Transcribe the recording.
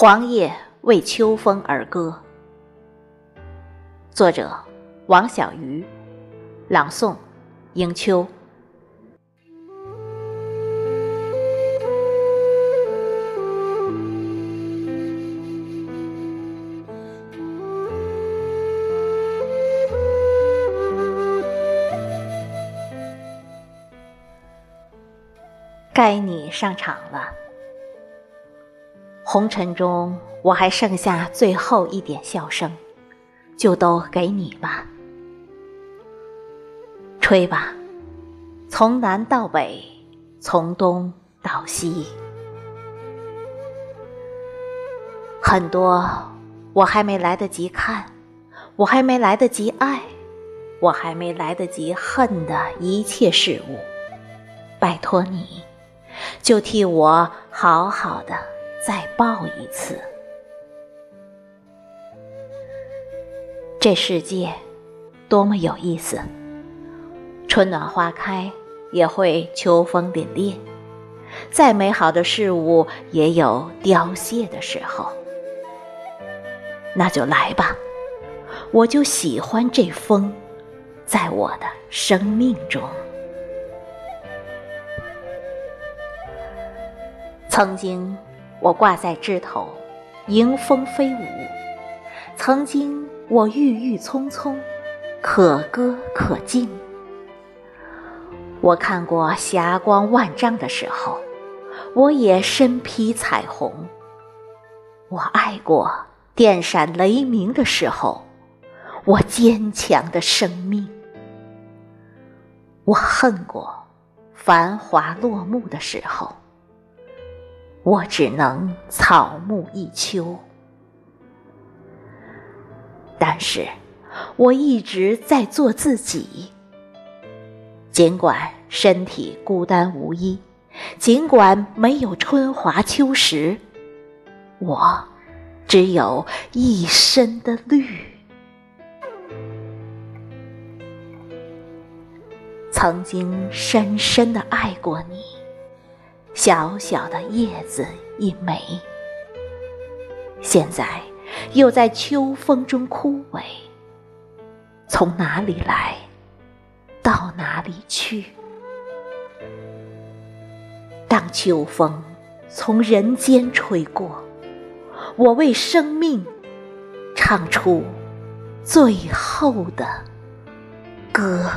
黄叶为秋风而歌。作者：王小鱼，朗诵：迎秋。该你上场了。红尘中，我还剩下最后一点笑声，就都给你吧。吹吧，从南到北，从东到西，很多我还没来得及看，我还没来得及爱，我还没来得及恨的一切事物，拜托你。就替我好好的再抱一次。这世界多么有意思，春暖花开也会秋风凛冽，再美好的事物也有凋谢的时候。那就来吧，我就喜欢这风，在我的生命中。曾经，我挂在枝头，迎风飞舞；曾经，我郁郁葱葱，可歌可进。我看过霞光万丈的时候，我也身披彩虹；我爱过电闪雷鸣的时候，我坚强的生命；我恨过繁华落幕的时候。我只能草木一秋，但是我一直在做自己。尽管身体孤单无依，尽管没有春华秋实，我只有一身的绿。曾经深深的爱过你。小小的叶子一枚，现在又在秋风中枯萎。从哪里来，到哪里去？当秋风从人间吹过，我为生命唱出最后的歌。